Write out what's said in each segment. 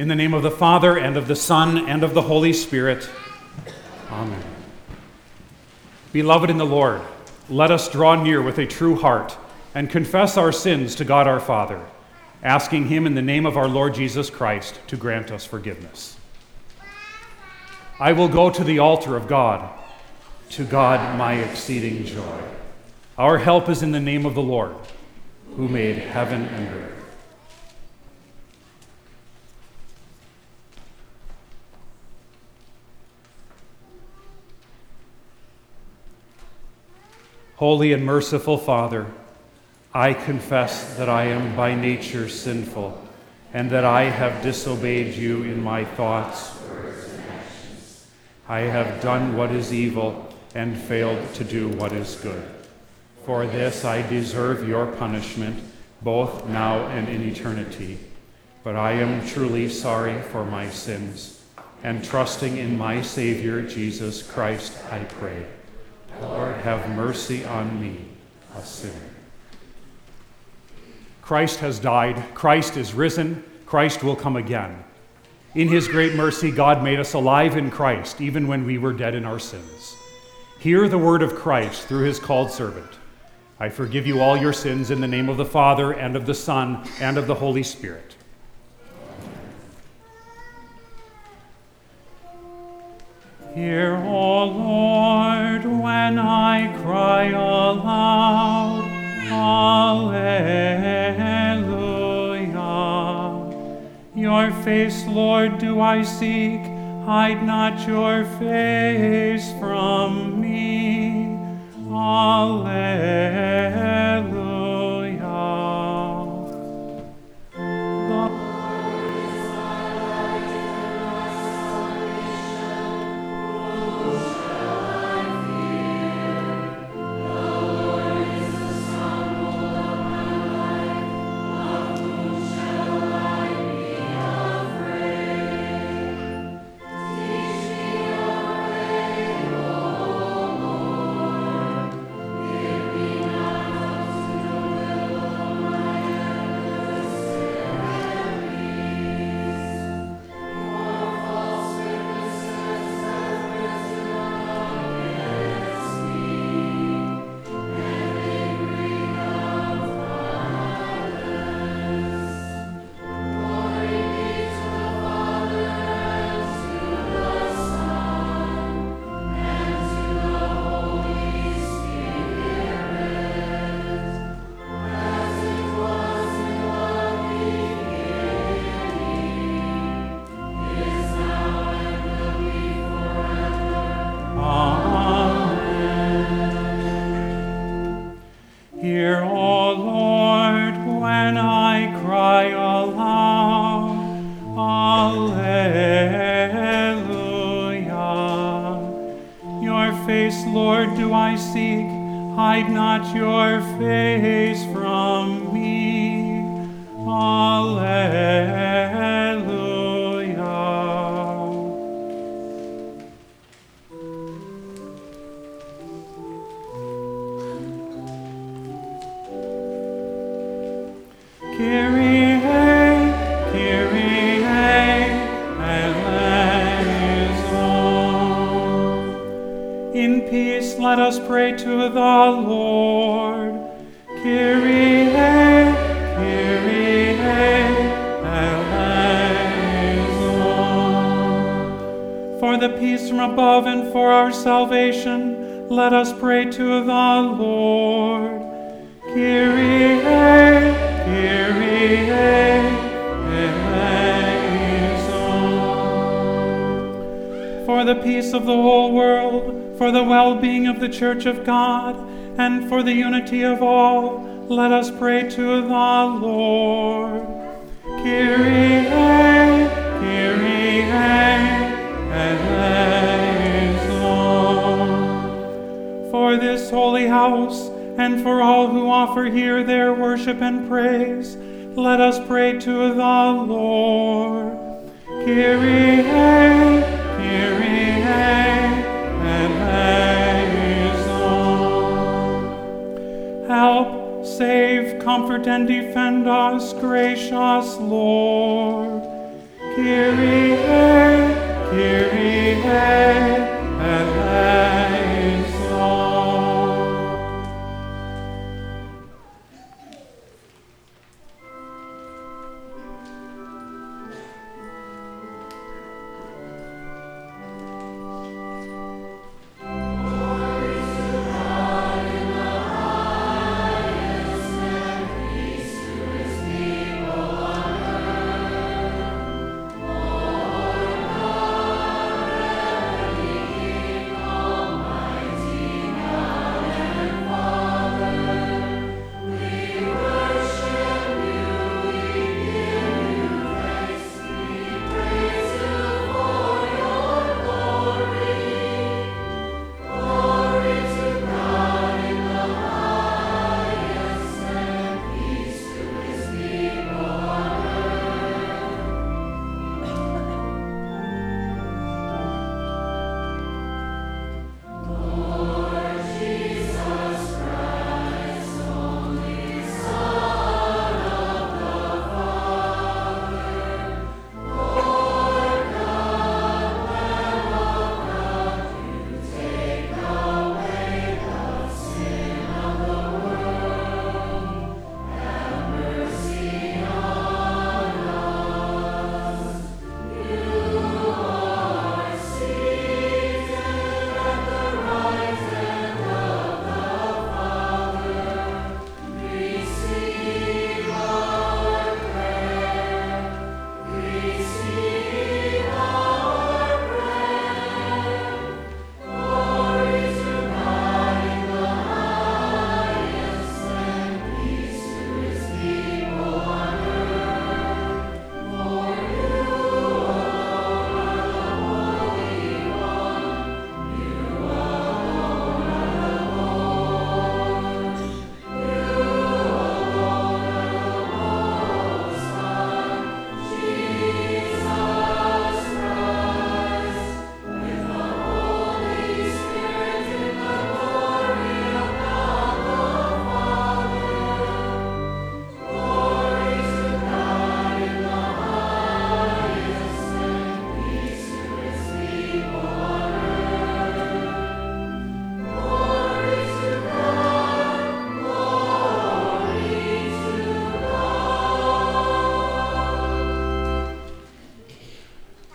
In the name of the Father, and of the Son, and of the Holy Spirit. Amen. Beloved in the Lord, let us draw near with a true heart and confess our sins to God our Father, asking Him in the name of our Lord Jesus Christ to grant us forgiveness. I will go to the altar of God, to God my exceeding joy. Our help is in the name of the Lord, who made heaven and earth. Holy and merciful Father, I confess that I am by nature sinful and that I have disobeyed you in my thoughts. I have done what is evil and failed to do what is good. For this I deserve your punishment, both now and in eternity. But I am truly sorry for my sins, and trusting in my Savior Jesus Christ, I pray. Lord, have mercy on me, a sinner. Christ has died, Christ is risen, Christ will come again. In his great mercy, God made us alive in Christ, even when we were dead in our sins. Hear the word of Christ through his called servant. I forgive you all your sins in the name of the Father, and of the Son, and of the Holy Spirit. Hear, O Lord, when I cry aloud, Alleluia. Your face, Lord, do I seek, hide not your face from me. Us pray to the Lord. Kyrie, Kyrie, eleison. For the peace of the whole world, for the well being of the Church of God, and for the unity of all, let us pray to the Lord. And for all who offer here their worship and praise, let us pray to the Lord. Kyrie, Kyrie, eleison. Help, save, comfort, and defend us, gracious Lord.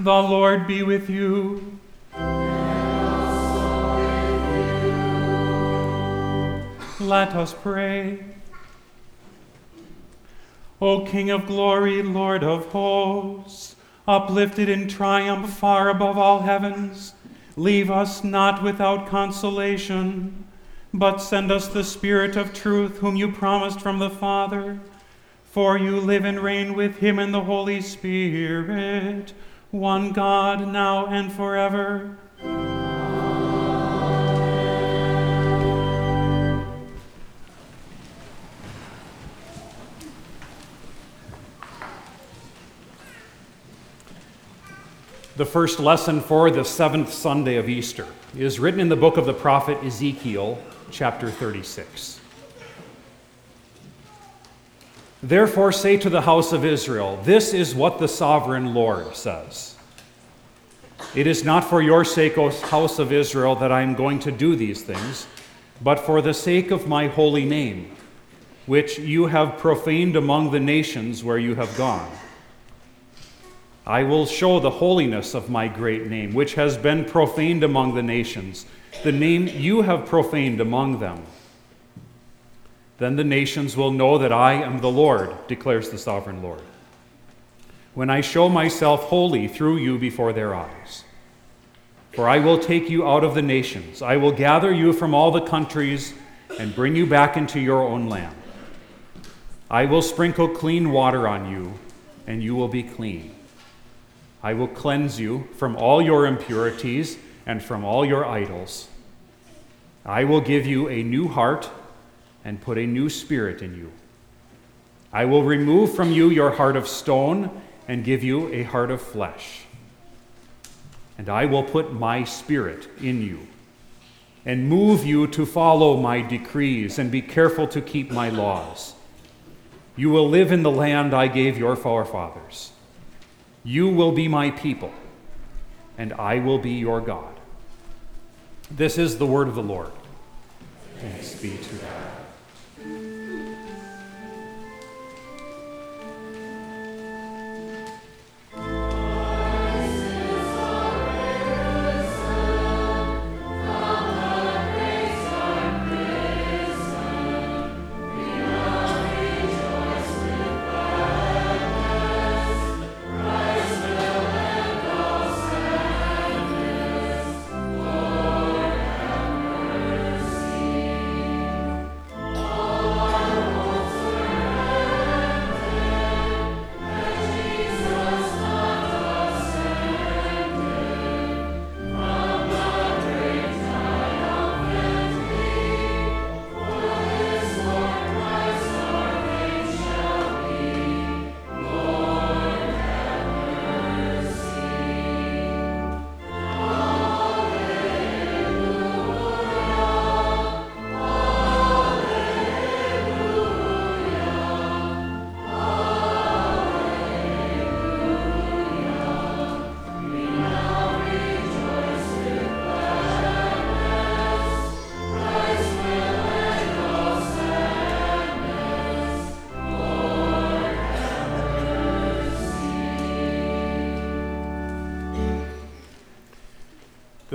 The Lord be with you. Let us pray. O King of glory, Lord of hosts, uplifted in triumph far above all heavens, leave us not without consolation, but send us the Spirit of truth, whom you promised from the Father. For you live and reign with him in the Holy Spirit one God, now and forever. The first lesson for the seventh Sunday of Easter is written in the book of the prophet Ezekiel, chapter 36. Therefore, say to the house of Israel, This is what the sovereign Lord says. It is not for your sake, O house of Israel, that I am going to do these things, but for the sake of my holy name, which you have profaned among the nations where you have gone. I will show the holiness of my great name, which has been profaned among the nations, the name you have profaned among them. Then the nations will know that I am the Lord, declares the sovereign Lord, when I show myself holy through you before their eyes. For I will take you out of the nations, I will gather you from all the countries and bring you back into your own land. I will sprinkle clean water on you, and you will be clean. I will cleanse you from all your impurities and from all your idols. I will give you a new heart and put a new spirit in you. I will remove from you your heart of stone and give you a heart of flesh. And I will put my spirit in you and move you to follow my decrees and be careful to keep my laws. You will live in the land I gave your forefathers. You will be my people, and I will be your God. This is the word of the Lord. Thanks be to God.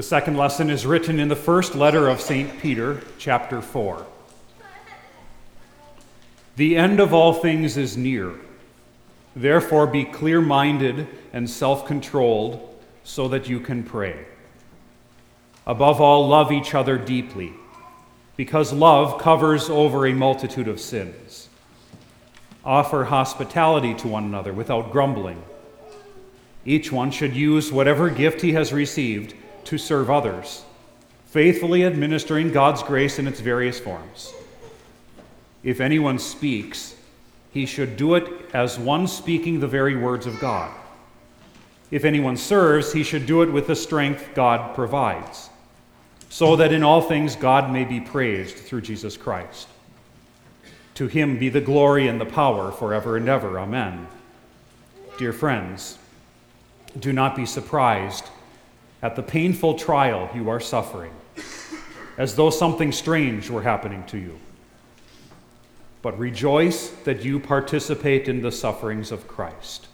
The second lesson is written in the first letter of St. Peter, chapter 4. The end of all things is near. Therefore, be clear minded and self controlled so that you can pray. Above all, love each other deeply, because love covers over a multitude of sins. Offer hospitality to one another without grumbling. Each one should use whatever gift he has received to serve others, faithfully administering God's grace in its various forms. If anyone speaks, he should do it as one speaking the very words of God. If anyone serves, he should do it with the strength God provides, so that in all things God may be praised through Jesus Christ. To him be the glory and the power forever and ever. Amen. Dear friends, do not be surprised at the painful trial you are suffering, as though something strange were happening to you. But rejoice that you participate in the sufferings of Christ,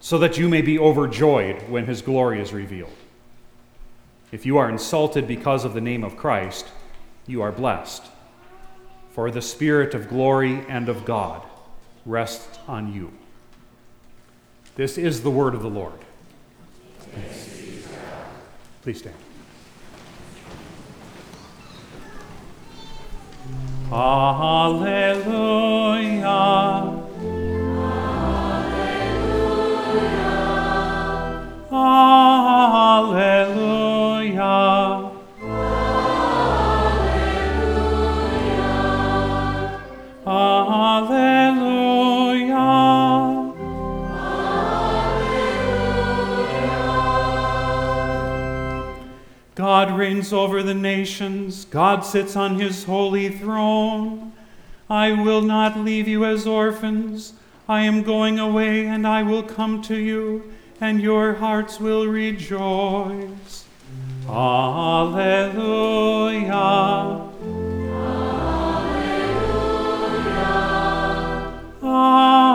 so that you may be overjoyed when his glory is revealed. If you are insulted because of the name of Christ, you are blessed, for the Spirit of glory and of God rests on you. This is the word of the Lord. Please stand. Hallelujah. Reigns over the nations. God sits on his holy throne. I will not leave you as orphans. I am going away, and I will come to you, and your hearts will rejoice. Alleluia. Alleluia.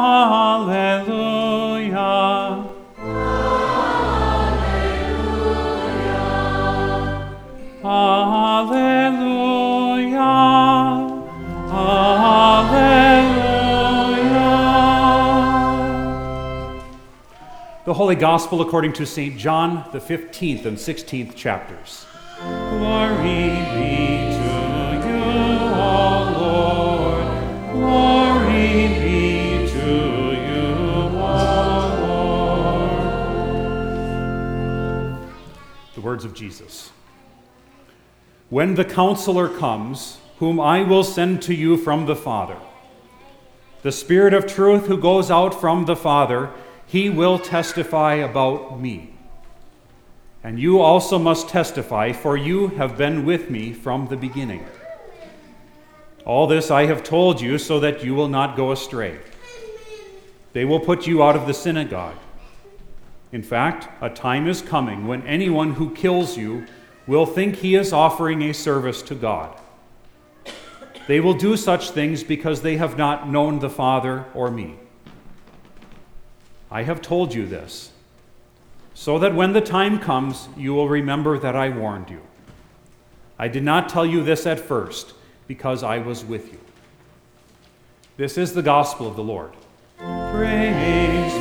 Holy Gospel according to St. John, the 15th and 16th chapters. Glory be to you, O Lord. Glory be to you, O Lord. The words of Jesus. When the counselor comes, whom I will send to you from the Father, the Spirit of truth who goes out from the Father, he will testify about me. And you also must testify, for you have been with me from the beginning. All this I have told you so that you will not go astray. They will put you out of the synagogue. In fact, a time is coming when anyone who kills you will think he is offering a service to God. They will do such things because they have not known the Father or me. I have told you this, so that when the time comes, you will remember that I warned you. I did not tell you this at first, because I was with you. This is the gospel of the Lord. Praise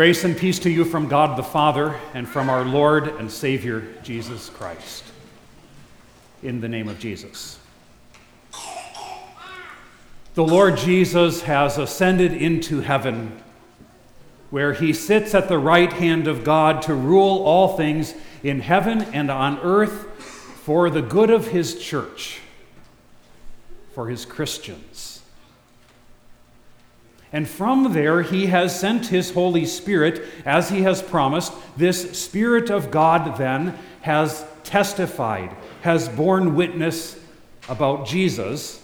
Grace and peace to you from God the Father and from our Lord and Savior Jesus Christ. In the name of Jesus. The Lord Jesus has ascended into heaven, where he sits at the right hand of God to rule all things in heaven and on earth for the good of his church, for his Christians. And from there, he has sent his Holy Spirit, as he has promised. This Spirit of God then has testified, has borne witness about Jesus,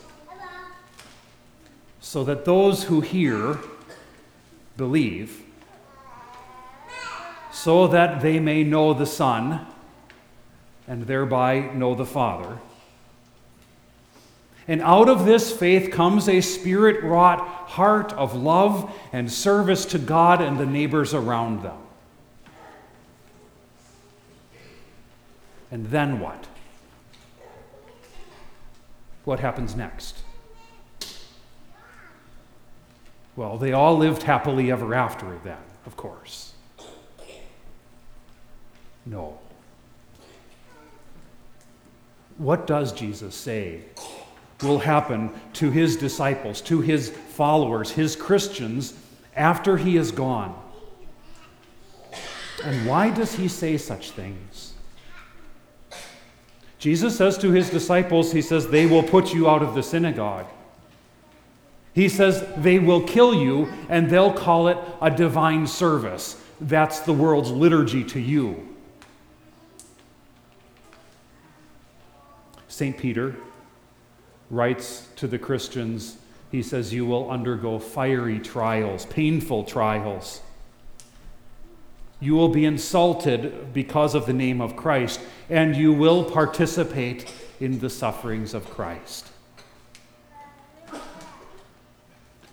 so that those who hear believe, so that they may know the Son and thereby know the Father. And out of this faith comes a spirit wrought heart of love and service to God and the neighbors around them. And then what? What happens next? Well, they all lived happily ever after then, of course. No. What does Jesus say will happen to his disciples, to his followers, his Christians, after he is gone. And why does he say such things? Jesus says to his disciples, He says, they will put you out of the synagogue. He says they will kill you and they'll call it a divine service. That's the world's liturgy to you. St. Peter writes to the Christians, he says, You will undergo fiery trials, painful trials. You will be insulted because of the name of Christ, and you will participate in the sufferings of Christ.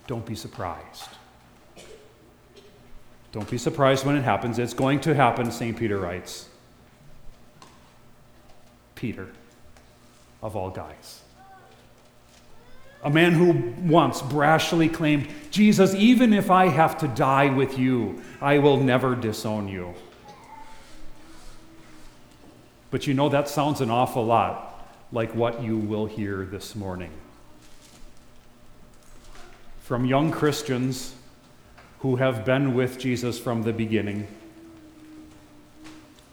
Don't be surprised. Don't be surprised when it happens. It's going to happen, St. Peter writes. Peter, of all guys. A man who once brashly claimed, Jesus, even if I have to die with you, I will never disown you. But you know, that sounds an awful lot like what you will hear this morning from young Christians who have been with Jesus from the beginning,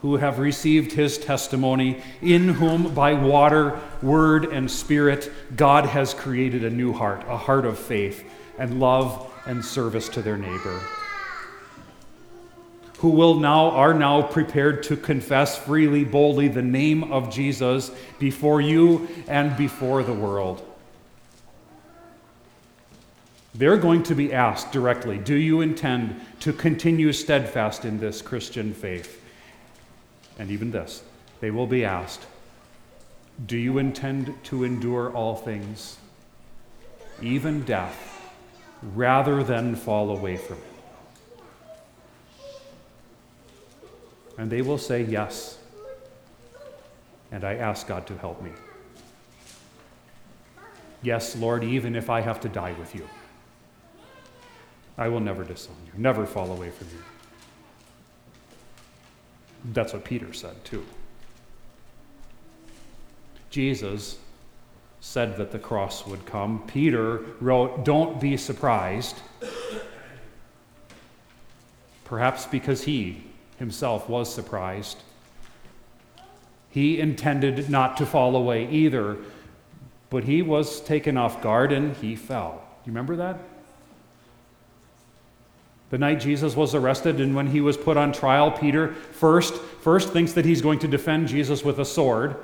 who have received his testimony, in whom by water, word, and spirit God has created a new heart, a heart of faith and love and service to their neighbor. Who will now are now prepared to confess freely, boldly the name of Jesus before you and before the world. They're going to be asked directly Do you intend to continue steadfast in this Christian faith? And even this, they will be asked Do you intend to endure all things, even death, rather than fall away from it? And they will say, Yes. And I ask God to help me. Yes, Lord, even if I have to die with you. I will never disown you, never fall away from you. That's what Peter said, too. Jesus said that the cross would come. Peter wrote, Don't be surprised. Perhaps because he himself was surprised. He intended not to fall away either, but he was taken off guard and he fell. Do you remember that? The night Jesus was arrested and when he was put on trial, Peter first, first thinks that he's going to defend Jesus with a sword.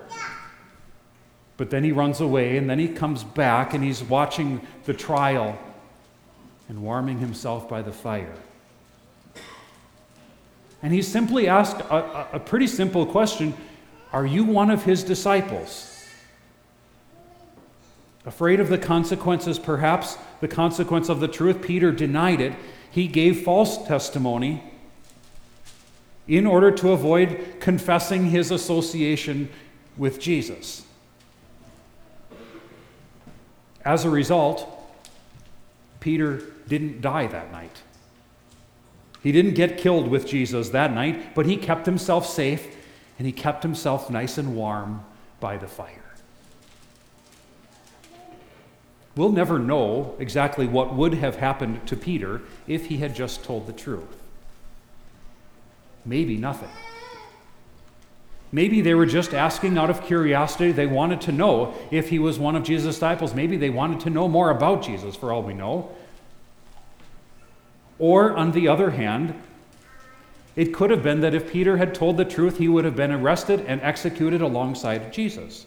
But then he runs away and then he comes back and he's watching the trial and warming himself by the fire. And he simply asked a, a, pretty simple question Are you one of his disciples? Afraid of the consequences, perhaps the consequence of the truth, Peter denied it he gave false testimony in order to avoid confessing his association with Jesus. As a result, Peter didn't die that night. He didn't get killed with Jesus that night, but he kept himself safe and he kept himself nice and warm by the fire. We'll never know exactly what would have happened to Peter if he had just told the truth. Maybe nothing. Maybe they were just asking out of curiosity. They wanted to know if he was one of Jesus' disciples. Maybe they wanted to know more about Jesus, for all we know. Or, on the other hand, it could have been that if Peter had told the truth, he would have been arrested and executed alongside Jesus.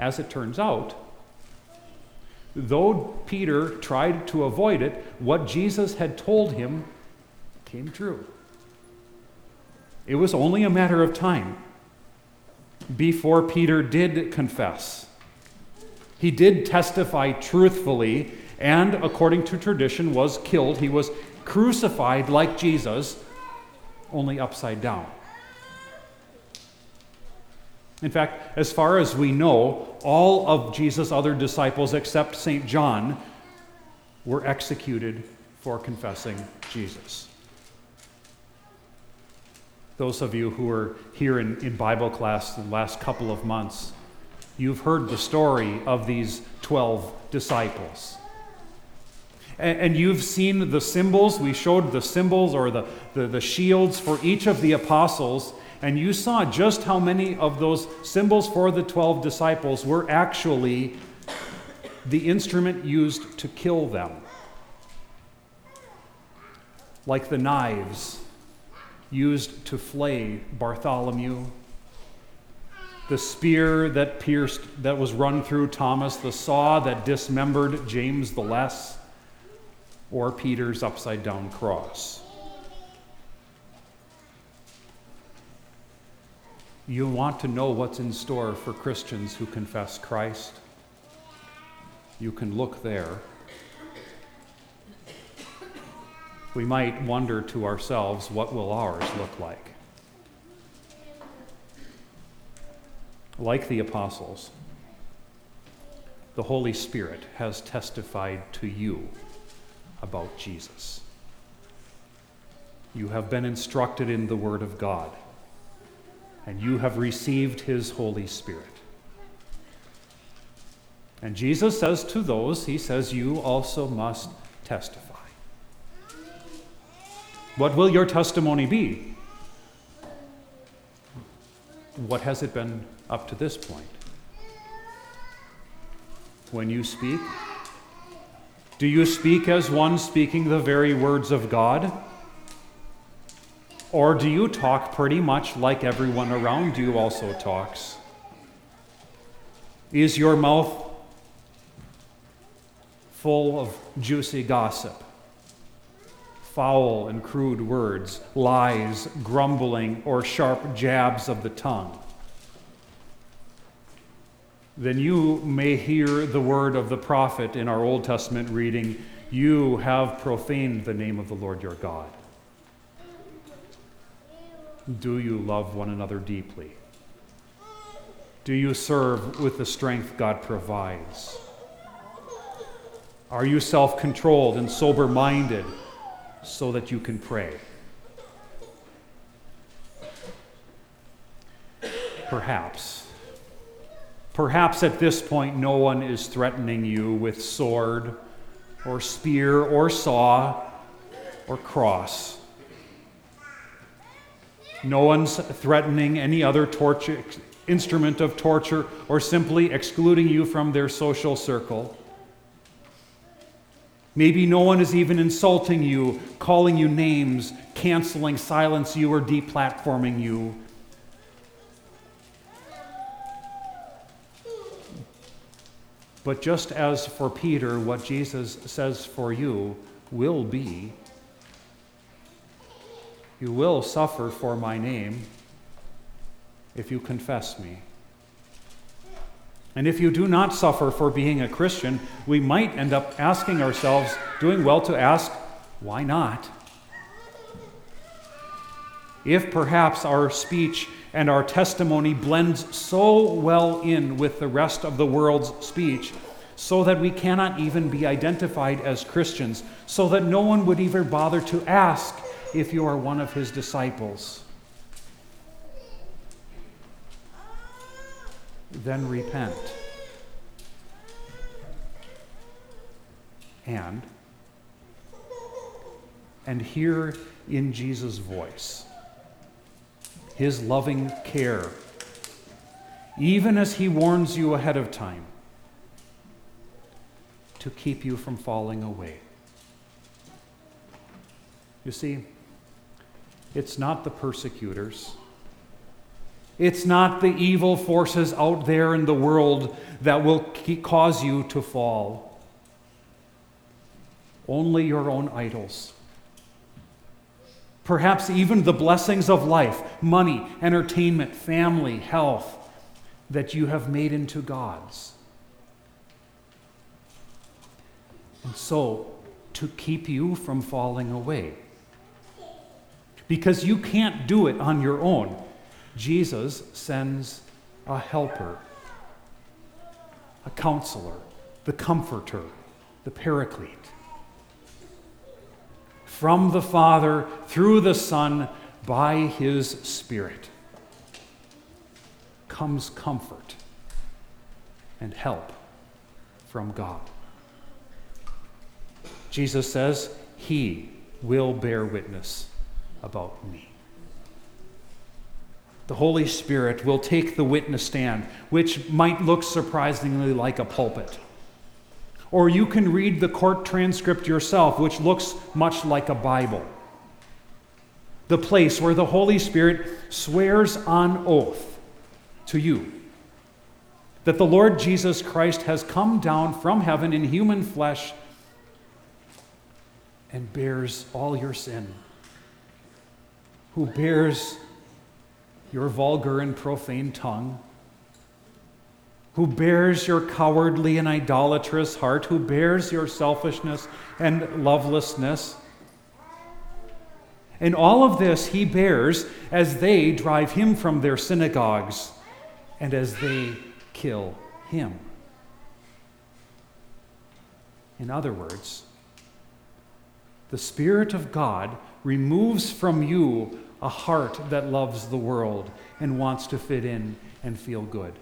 As it turns out, though Peter tried to avoid it, what Jesus had told him came true. It was only a matter of time before Peter did confess. He did testify truthfully and, according to tradition, was killed. He was crucified like Jesus, only upside down. In fact, as far as we know, all of Jesus' other disciples, except St. John, were executed for confessing Jesus. Those of you who were here in, in Bible class the last couple of months, you've heard the story of these 12 disciples. And, and you've seen the symbols. We showed the symbols or the, the, the shields for each of the apostles and you saw just how many of those symbols for the 12 disciples were actually the instrument used to kill them. Like the knives used to flay Bartholomew, the spear that pierced, that was run through Thomas, the saw that dismembered James the Less, or Peter's upside down cross. You want to know what's in store for Christians who confess Christ? You can look there. We might wonder to ourselves, what will ours look like? Like the apostles, the Holy Spirit has testified to you about Jesus. You have been instructed in the Word of God and you have received his Holy Spirit. And Jesus says to those, He says, You also must testify. What will your testimony be? What has it been up to this point? When you speak, do you speak as one speaking the very words of God? Or do you talk pretty much like everyone around you also talks? Is your mouth full of juicy gossip, foul and crude words, lies, grumbling, or sharp jabs of the tongue? Then you may hear the word of the prophet in our Old Testament reading You have profaned the name of the Lord your God. Do you love one another deeply? Do you serve with the strength God provides? Are you self controlled and sober minded so that you can pray? Perhaps. Perhaps at this point, no one is threatening you with sword or spear or saw or cross. No one's threatening any other torture, instrument of torture or simply excluding you from their social circle. Maybe no one is even insulting you, calling you names, canceling, silence you, or deplatforming you. But just as for Peter, what Jesus says for you will be you will suffer for my name if you confess me. And if you do not suffer for being a Christian, we might end up asking ourselves, doing well to ask, why not? If perhaps our speech and our testimony blends so well in with the rest of the world's speech, so that we cannot even be identified as Christians, so that no one would even bother to ask if you are one of his disciples. Then repent. And and hear in Jesus' voice his loving care, even as he warns you ahead of time to keep you from falling away. You see, it's not the persecutors. It's not the evil forces out there in the world that will cause you to fall. Only your own idols. Perhaps even the blessings of life money, entertainment, family, health that you have made into gods. And so, to keep you from falling away because you can't do it on your own. Jesus sends a helper, a counselor, the comforter, the paraclete. From the Father, through the Son, by his Spirit, comes comfort and help from God. Jesus says, He will bear witness about me. The Holy Spirit will take the witness stand, which might look surprisingly like a pulpit. Or you can read the court transcript yourself, which looks much like a Bible. The place where the Holy Spirit swears on oath to you that the Lord Jesus Christ has come down from heaven in human flesh and bears all your sin, who bears your vulgar and profane tongue who bears your cowardly and idolatrous heart, who bears your selfishness and lovelessness. And all of this he bears as they drive him from their synagogues and as they kill him. In other words, the Spirit of God removes from you a heart that loves the world and wants to fit in and feel good.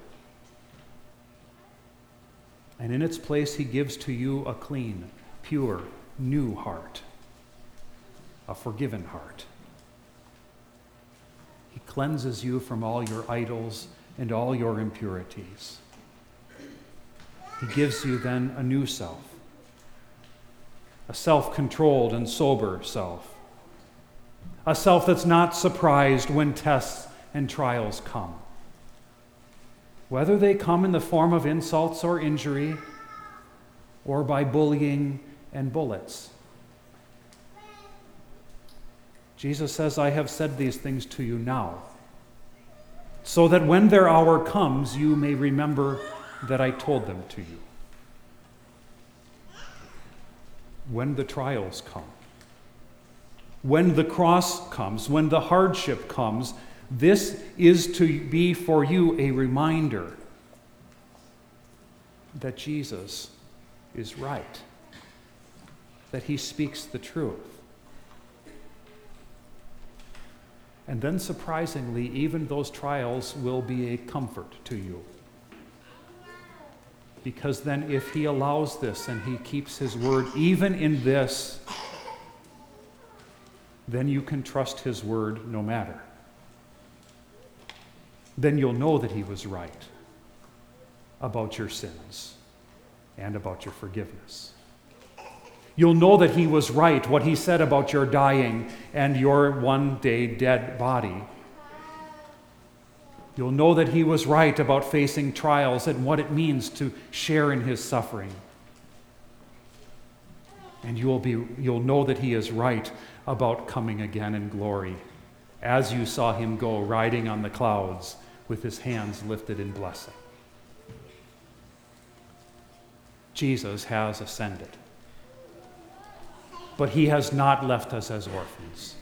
And in its place, he gives to you a clean, pure, new heart, a forgiven heart. He cleanses you from all your idols and all your impurities. He gives you then a new self, a self controlled and sober self, a self that's not surprised when tests and trials come whether they come in the form of insults or injury or by bullying and bullets. Jesus says, I have said these things to you now, so that when their hour comes, you may remember that I told them to you. When the trials come, when the cross comes, when the hardship comes, this is to be for you a reminder that Jesus is right, that he speaks the truth. And then, surprisingly, even those trials will be a comfort to you. Because then, if he allows this and he keeps his word, even in this, then you can trust his word no matter then you'll know that He was right about your sins and about your forgiveness. You'll know that He was right, what He said about your dying and your one day dead body. You'll know that He was right about facing trials and what it means to share in His suffering. And you'll, be, you'll know that He is right about coming again in glory, as you saw Him go riding on the clouds with his hands lifted in blessing. Jesus has ascended. But he has not left us as orphans.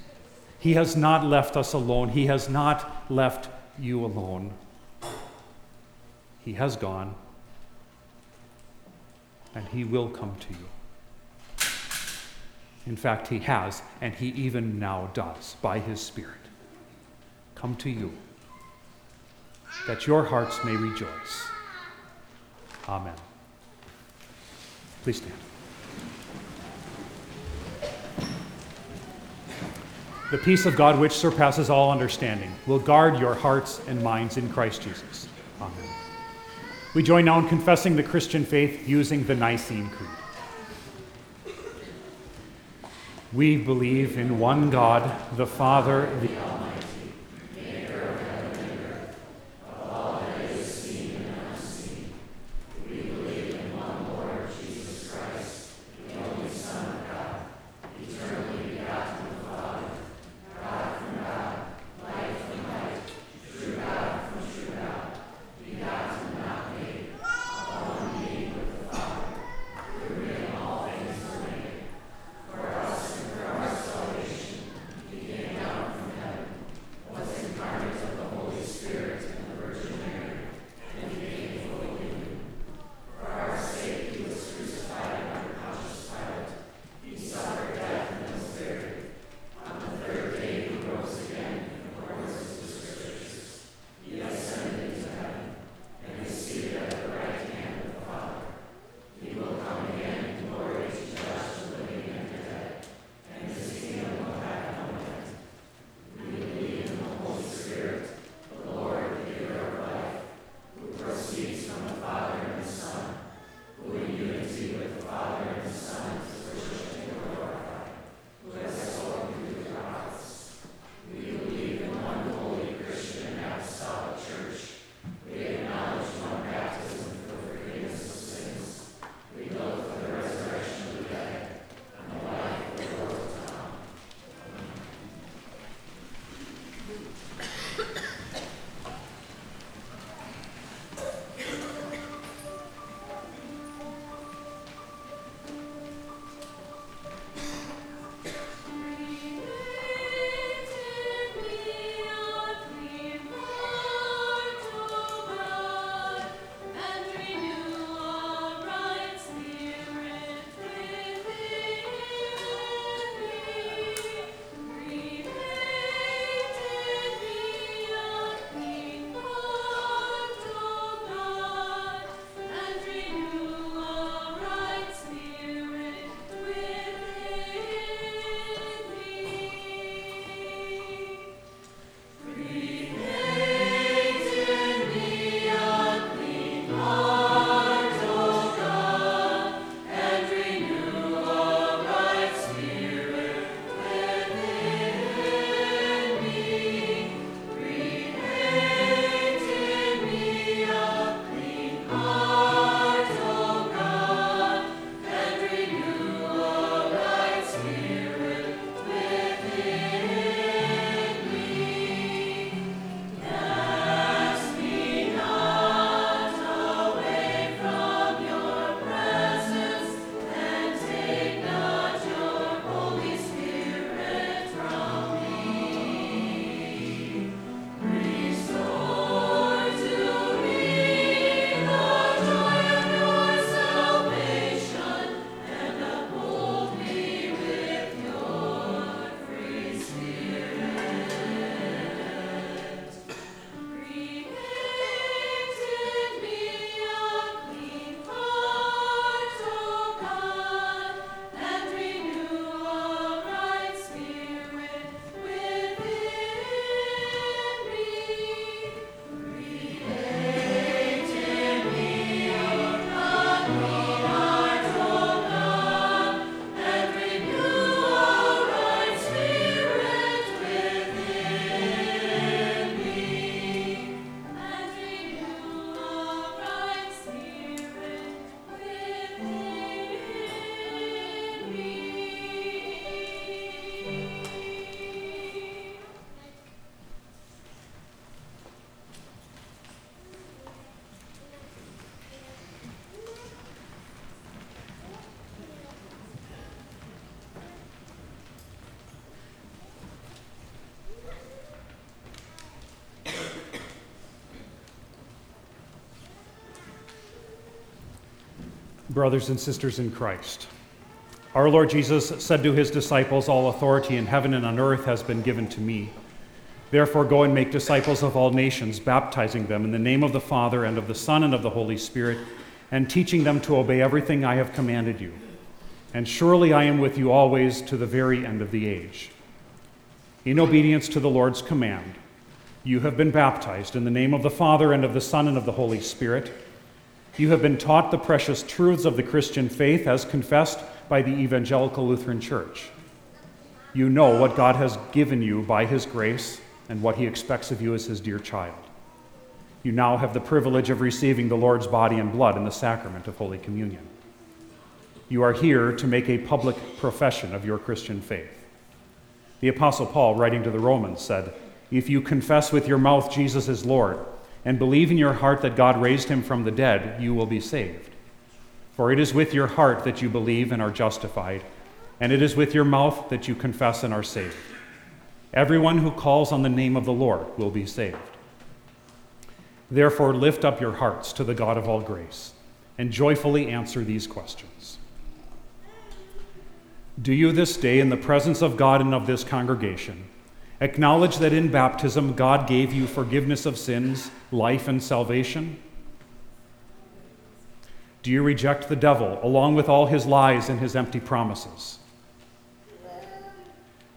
He has not left us alone. He has not left you alone. He has gone, and he will come to you. In fact, he has, and he even now does by his Spirit. Come to you that your hearts may rejoice. Amen. Please stand. The peace of God, which surpasses all understanding, will guard your hearts and minds in Christ Jesus. Amen. We join now in confessing the Christian faith using the Nicene Creed. We believe in one God, the Father, the brothers and sisters in Christ. Our Lord Jesus said to his disciples, All authority in heaven and on earth has been given to me. Therefore, go and make disciples of all nations, baptizing them in the name of the Father, and of the Son, and of the Holy Spirit, and teaching them to obey everything I have commanded you. And surely I am with you always to the very end of the age. In obedience to the Lord's command, you have been baptized in the name of the Father, and of the Son, and of the Holy Spirit you have been taught the precious truths of the Christian faith as confessed by the Evangelical Lutheran Church. You know what God has given you by His grace and what He expects of you as His dear child. You now have the privilege of receiving the Lord's body and blood in the sacrament of Holy Communion. You are here to make a public profession of your Christian faith. The Apostle Paul, writing to the Romans, said, If you confess with your mouth Jesus is Lord, and believe in your heart that God raised him from the dead, you will be saved. For it is with your heart that you believe and are justified, and it is with your mouth that you confess and are saved. Everyone who calls on the name of the Lord will be saved. Therefore, lift up your hearts to the God of all grace and joyfully answer these questions. Do you this day, in the presence of God and of this congregation, Acknowledge that in baptism God gave you forgiveness of sins, life, and salvation? Do you reject the devil along with all his lies and his empty promises?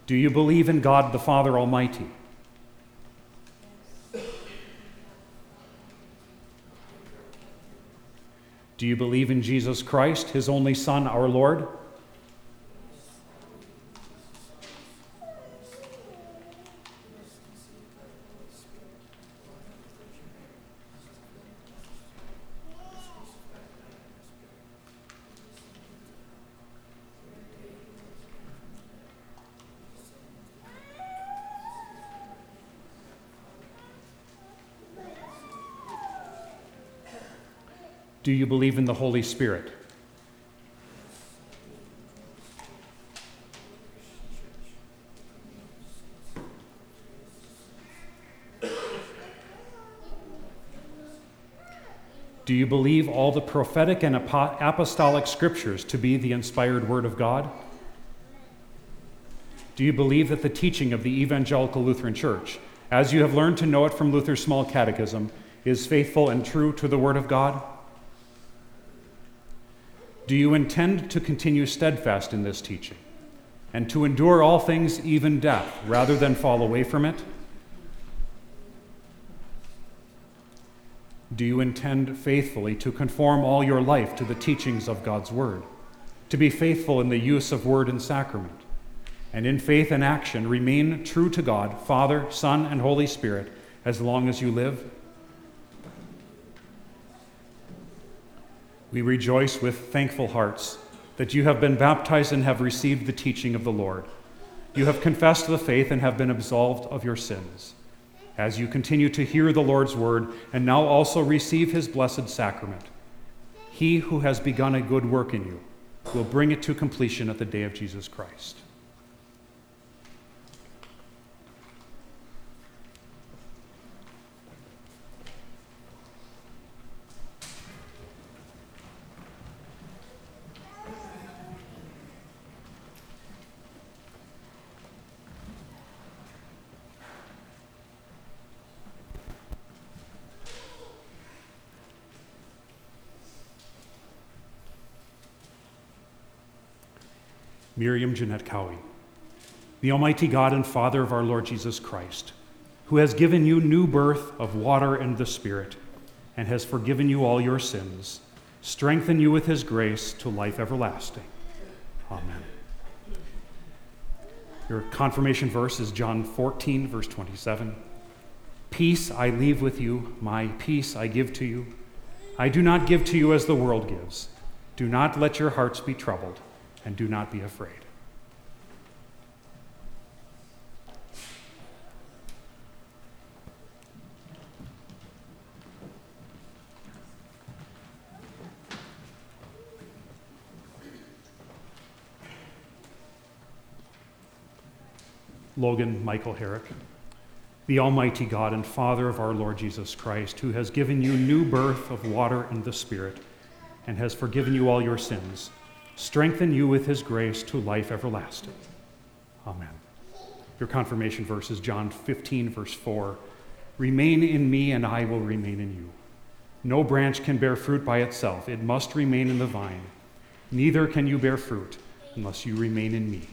Do you believe in God the Father Almighty? Do you believe in Jesus Christ, his only Son, our Lord? Do you believe in the Holy Spirit? Do you believe all the prophetic and apostolic scriptures to be the inspired word of God? Do you believe that the teaching of the Evangelical Lutheran Church, as you have learned to know it from Luther's small catechism, is faithful and true to the Word of God? Do you intend to continue steadfast in this teaching and to endure all things, even death, rather than fall away from it? Do you intend faithfully to conform all your life to the teachings of God's Word, to be faithful in the use of word and sacrament, and in faith and action remain true to God, Father, Son, and Holy Spirit as long as you live? We rejoice with thankful hearts that you have been baptized and have received the teaching of the Lord. You have confessed the faith and have been absolved of your sins. As you continue to hear the Lord's word and now also receive his blessed sacrament, he who has begun a good work in you will bring it to completion at the day of Jesus Christ. Miriam Jeanette Cowie, the Almighty God and Father of our Lord Jesus Christ, who has given you new birth of water and the Spirit, and has forgiven you all your sins, strengthen you with his grace to life everlasting. Amen. Your confirmation verse is John 14, verse 27. Peace I leave with you, my peace I give to you. I do not give to you as the world gives. Do not let your hearts be troubled and do not be afraid. Logan Michael Herrick, the Almighty God and Father of our Lord Jesus Christ, who has given you new birth of water and the Spirit, and has forgiven you all your sins strengthen you with his grace to life everlasting. Amen. Your confirmation verse is John 15, verse 4. Remain in me, and I will remain in you. No branch can bear fruit by itself, it must remain in the vine. Neither can you bear fruit unless you remain in me.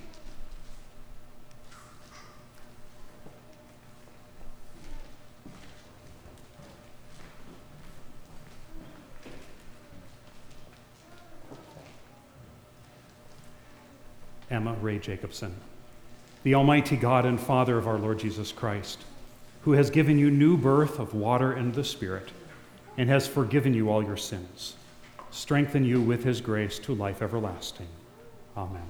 Emma Ray Jacobson, the Almighty God and Father of our Lord Jesus Christ, who has given you new birth of water and the Spirit, and has forgiven you all your sins, strengthen you with his grace to life everlasting. Amen.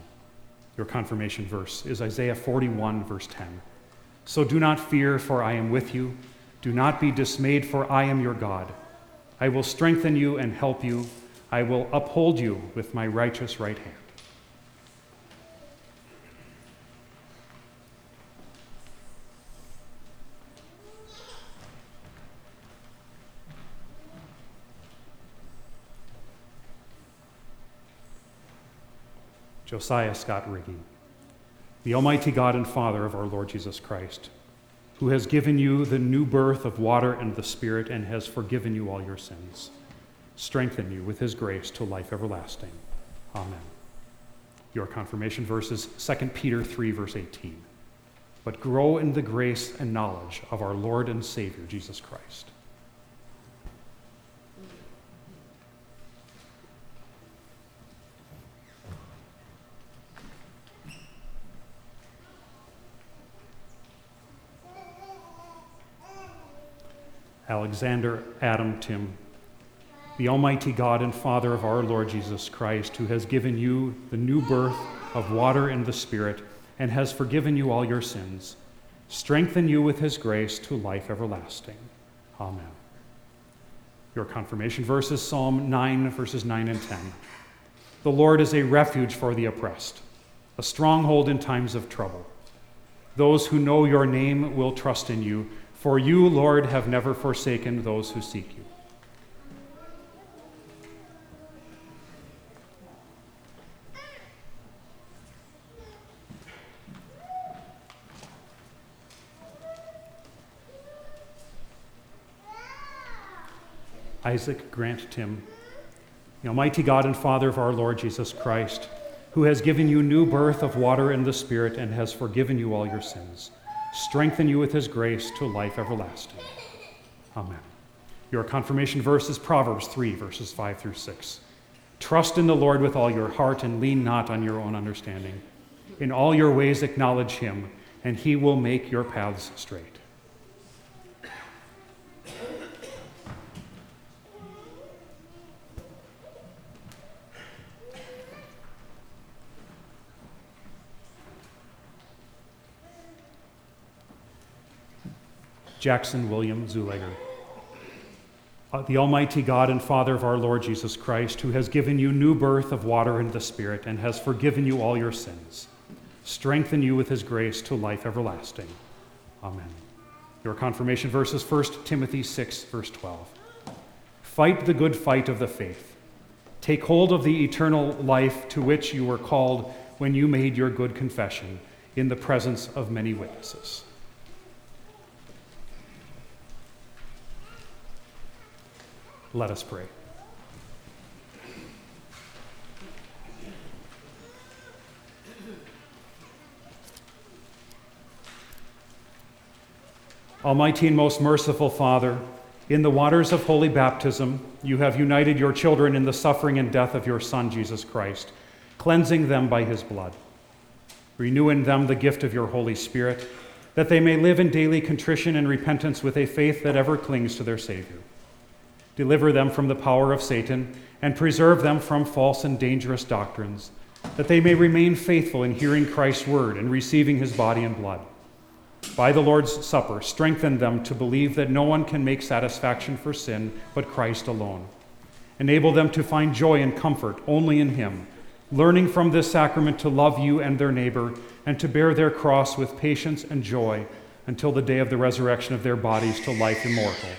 Your confirmation verse is Isaiah 41, verse 10. So do not fear, for I am with you. Do not be dismayed, for I am your God. I will strengthen you and help you. I will uphold you with my righteous right hand. Josiah Scott Riggy, the Almighty God and Father of our Lord Jesus Christ, who has given you the new birth of water and the Spirit and has forgiven you all your sins, strengthen you with his grace to life everlasting. Amen. Your confirmation verse is 2 Peter 3, verse 18. But grow in the grace and knowledge of our Lord and Savior, Jesus Christ. Alexander Adam Tim, the Almighty God and Father of our Lord Jesus Christ, who has given you the new birth of water and the Spirit, and has forgiven you all your sins, strengthen you with his grace to life everlasting. Amen. Your confirmation verse is Psalm 9, verses 9 and 10. The Lord is a refuge for the oppressed, a stronghold in times of trouble. Those who know your name will trust in you for you, Lord, have never forsaken those who seek you. Isaac Grant Tim, the Almighty God and Father of our Lord Jesus Christ, who has given you new birth of water and the Spirit and has forgiven you all your sins strengthen you with his grace to life everlasting. Amen. Your confirmation verse is Proverbs 3, verses 5 through 6. Trust in the Lord with all your heart and lean not on your own understanding. In all your ways acknowledge him, and he will make your paths straight. Jackson William Zulager. Uh, the Almighty God and Father of our Lord Jesus Christ, who has given you new birth of water and the Spirit and has forgiven you all your sins, strengthen you with his grace to life everlasting. Amen. Your confirmation verse is 1 Timothy 6, verse 12. Fight the good fight of the faith. Take hold of the eternal life to which you were called when you made your good confession in the presence of many witnesses. Let us pray. Almighty and most merciful Father, in the waters of holy baptism, you have united your children in the suffering and death of your Son, Jesus Christ, cleansing them by his blood. Renew in them the gift of your Holy Spirit, that they may live in daily contrition and repentance with a faith that ever clings to their Savior. Deliver them from the power of Satan and preserve them from false and dangerous doctrines, that they may remain faithful in hearing Christ's word and receiving his body and blood. By the Lord's Supper, strengthen them to believe that no one can make satisfaction for sin but Christ alone. Enable them to find joy and comfort only in him, learning from this sacrament to love you and their neighbor and to bear their cross with patience and joy until the day of the resurrection of their bodies to life immortal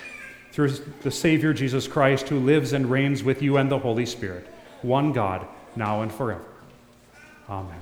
through the Savior Jesus Christ, who lives and reigns with you and the Holy Spirit, one God, now and forever. Amen.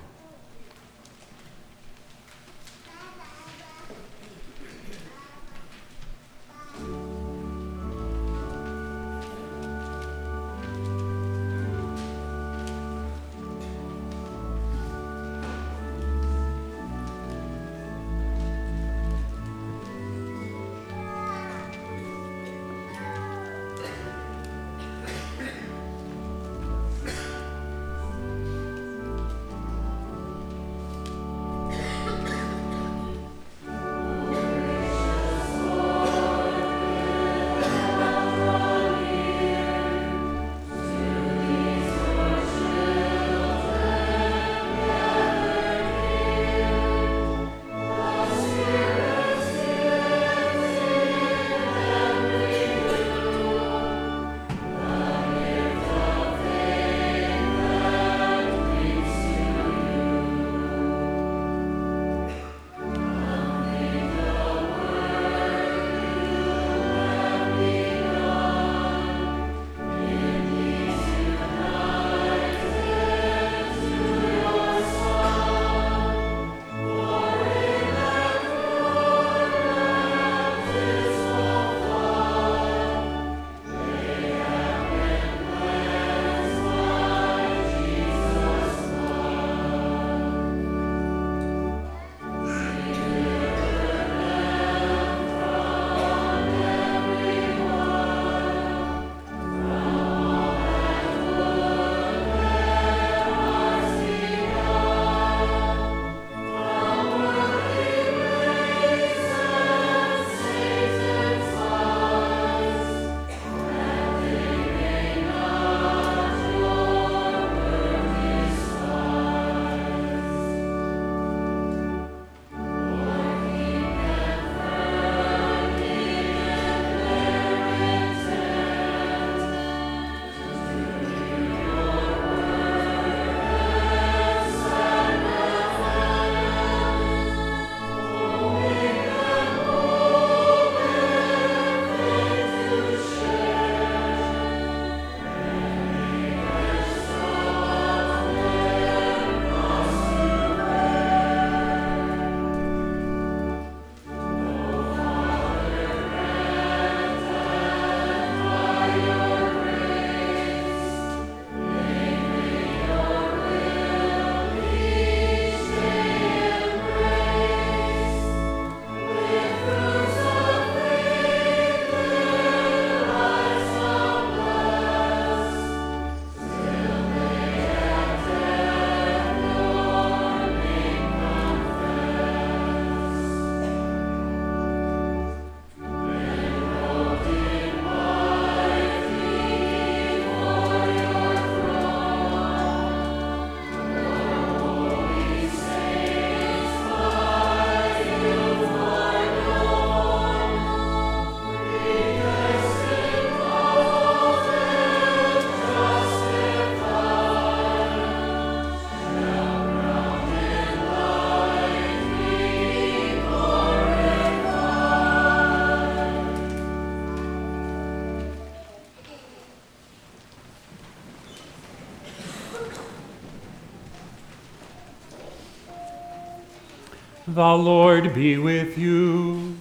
The Lord be with you.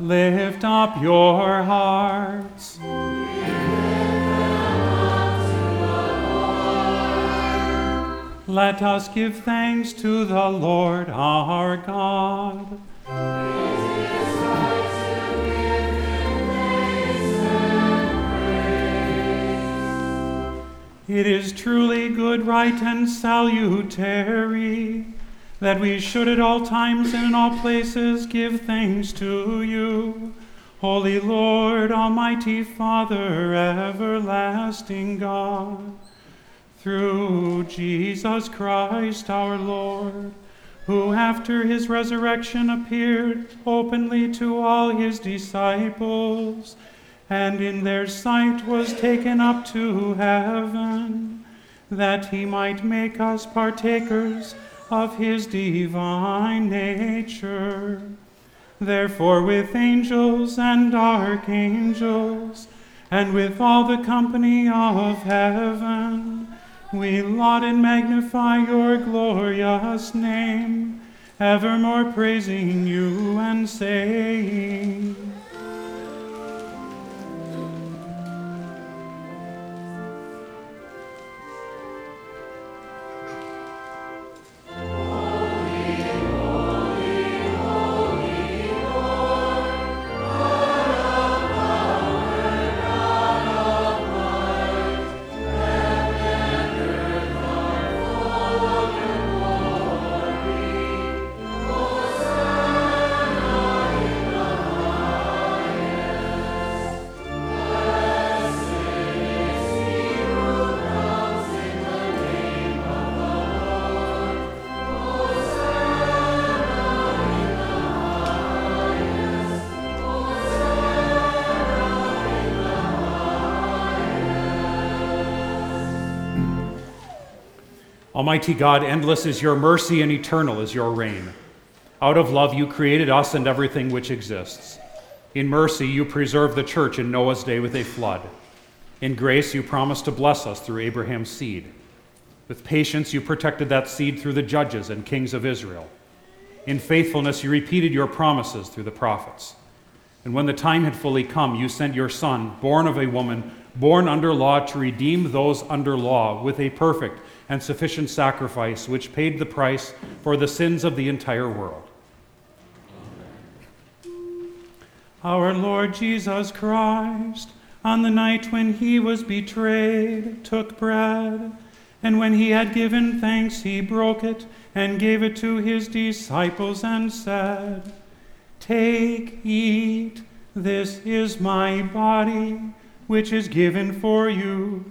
Lift up your hearts. Let us give thanks to the Lord our God. It is truly good, right, and salutary that we should at all times and in all places give thanks to you, Holy Lord, Almighty Father, everlasting God, through Jesus Christ our Lord, who after his resurrection appeared openly to all his disciples and in their sight was taken up to heaven, that he might make us partakers of his divine nature. Therefore, with angels and archangels, and with all the company of heaven, we laud and magnify your glorious name, evermore praising you and saying, Almighty God, endless is your mercy and eternal is your reign. Out of love, you created us and everything which exists. In mercy, you preserved the church in Noah's day with a flood. In grace, you promised to bless us through Abraham's seed. With patience, you protected that seed through the judges and kings of Israel. In faithfulness, you repeated your promises through the prophets. And when the time had fully come, you sent your Son, born of a woman, born under law, to redeem those under law with a perfect and sufficient sacrifice, which paid the price for the sins of the entire world. Our Lord Jesus Christ, on the night when he was betrayed, took bread, and when he had given thanks, he broke it and gave it to his disciples and said, Take, eat, this is my body, which is given for you.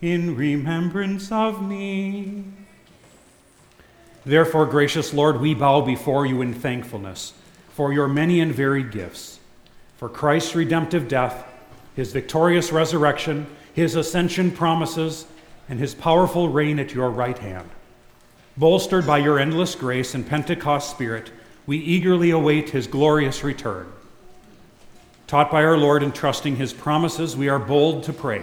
in remembrance of me. Therefore, gracious Lord, we bow before you in thankfulness for your many and varied gifts, for Christ's redemptive death, his victorious resurrection, his ascension promises, and his powerful reign at your right hand. Bolstered by your endless grace and Pentecost spirit, we eagerly await his glorious return. Taught by our Lord and trusting his promises, we are bold to pray.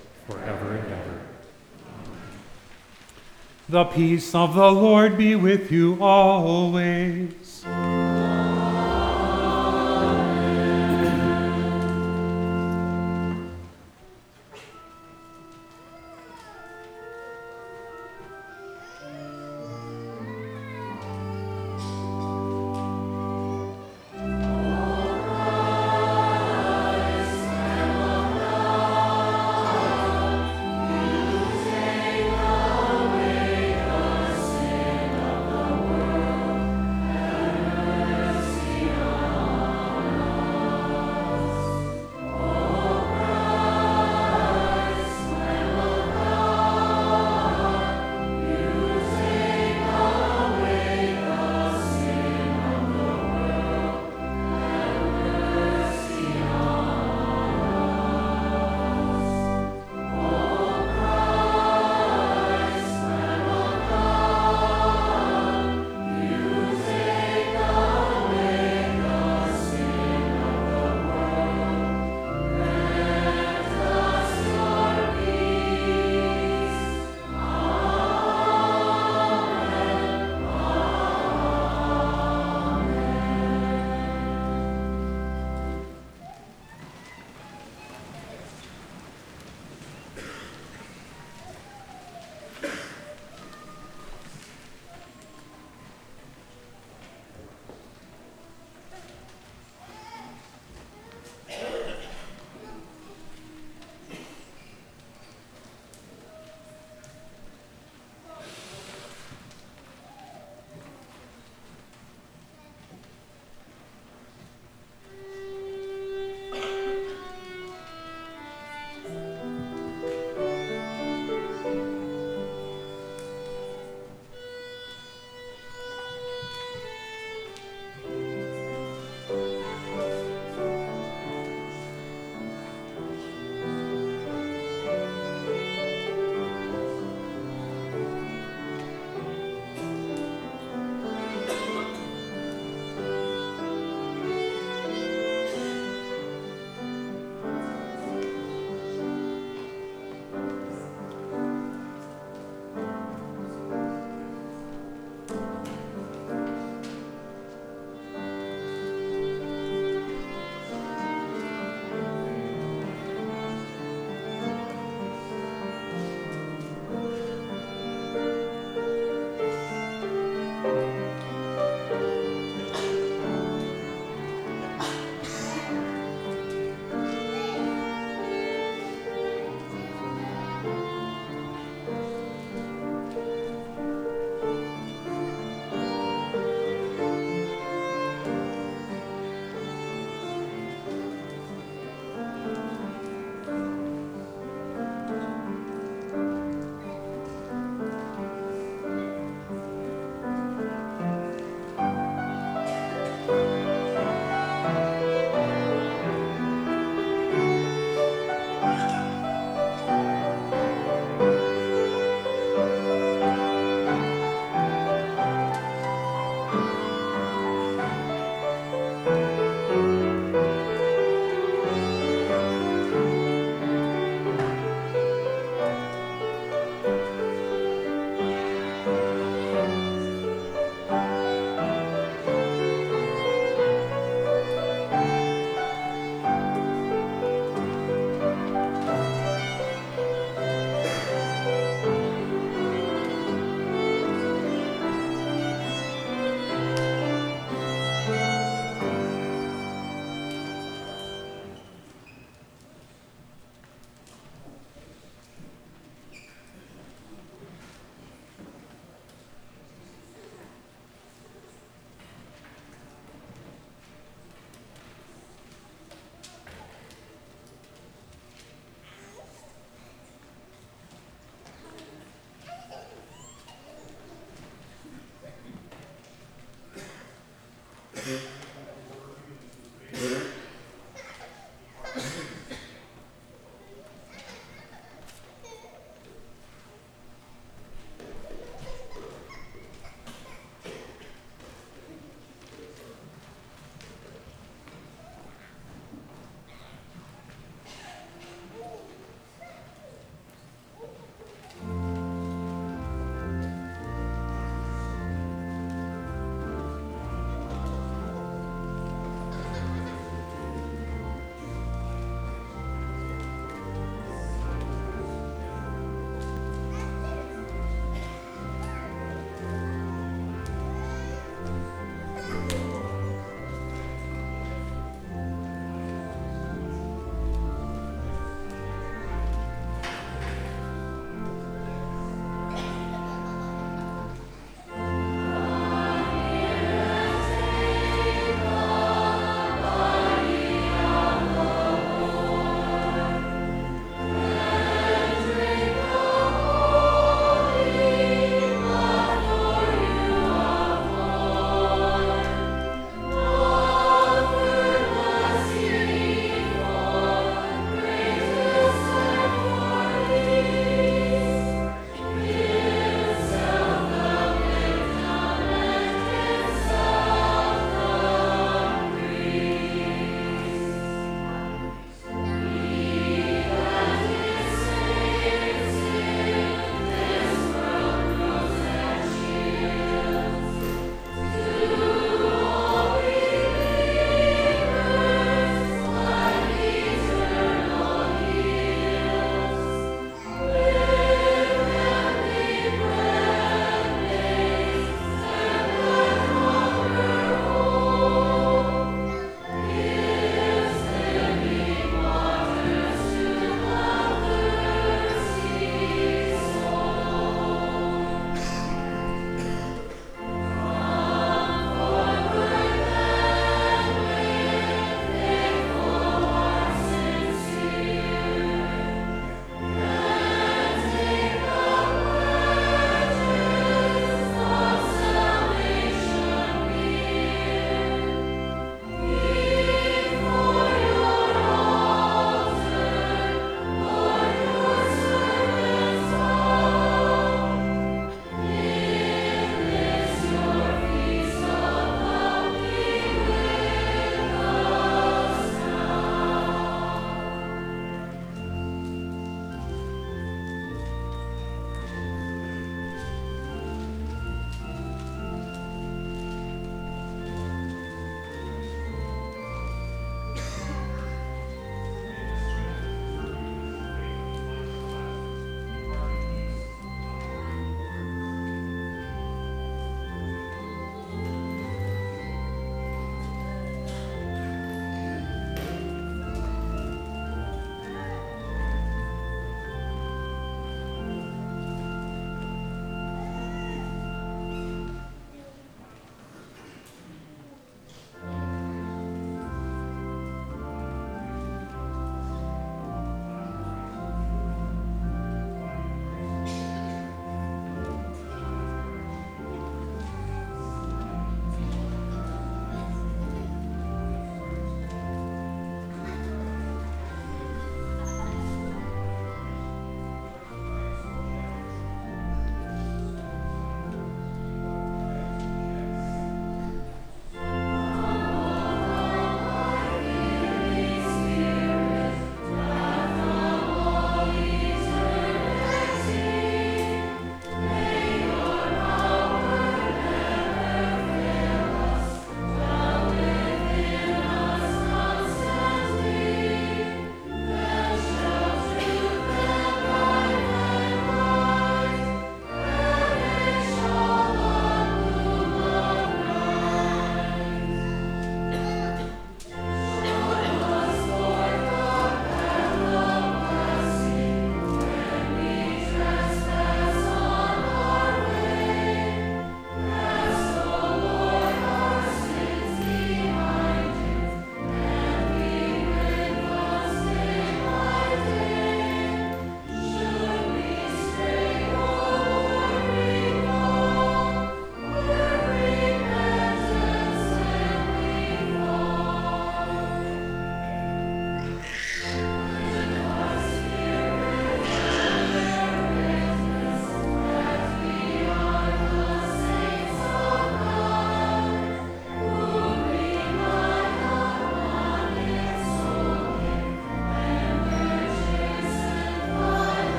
forever and ever. The peace of the Lord be with you always.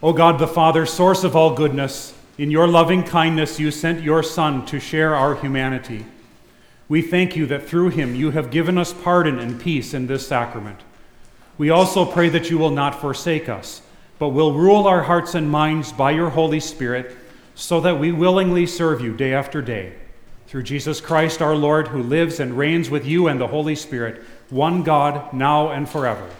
O God the Father, source of all goodness, in your loving kindness you sent your Son to share our humanity. We thank you that through him you have given us pardon and peace in this sacrament. We also pray that you will not forsake us, but will rule our hearts and minds by your Holy Spirit, so that we willingly serve you day after day. Through Jesus Christ our Lord, who lives and reigns with you and the Holy Spirit, one God, now and forever.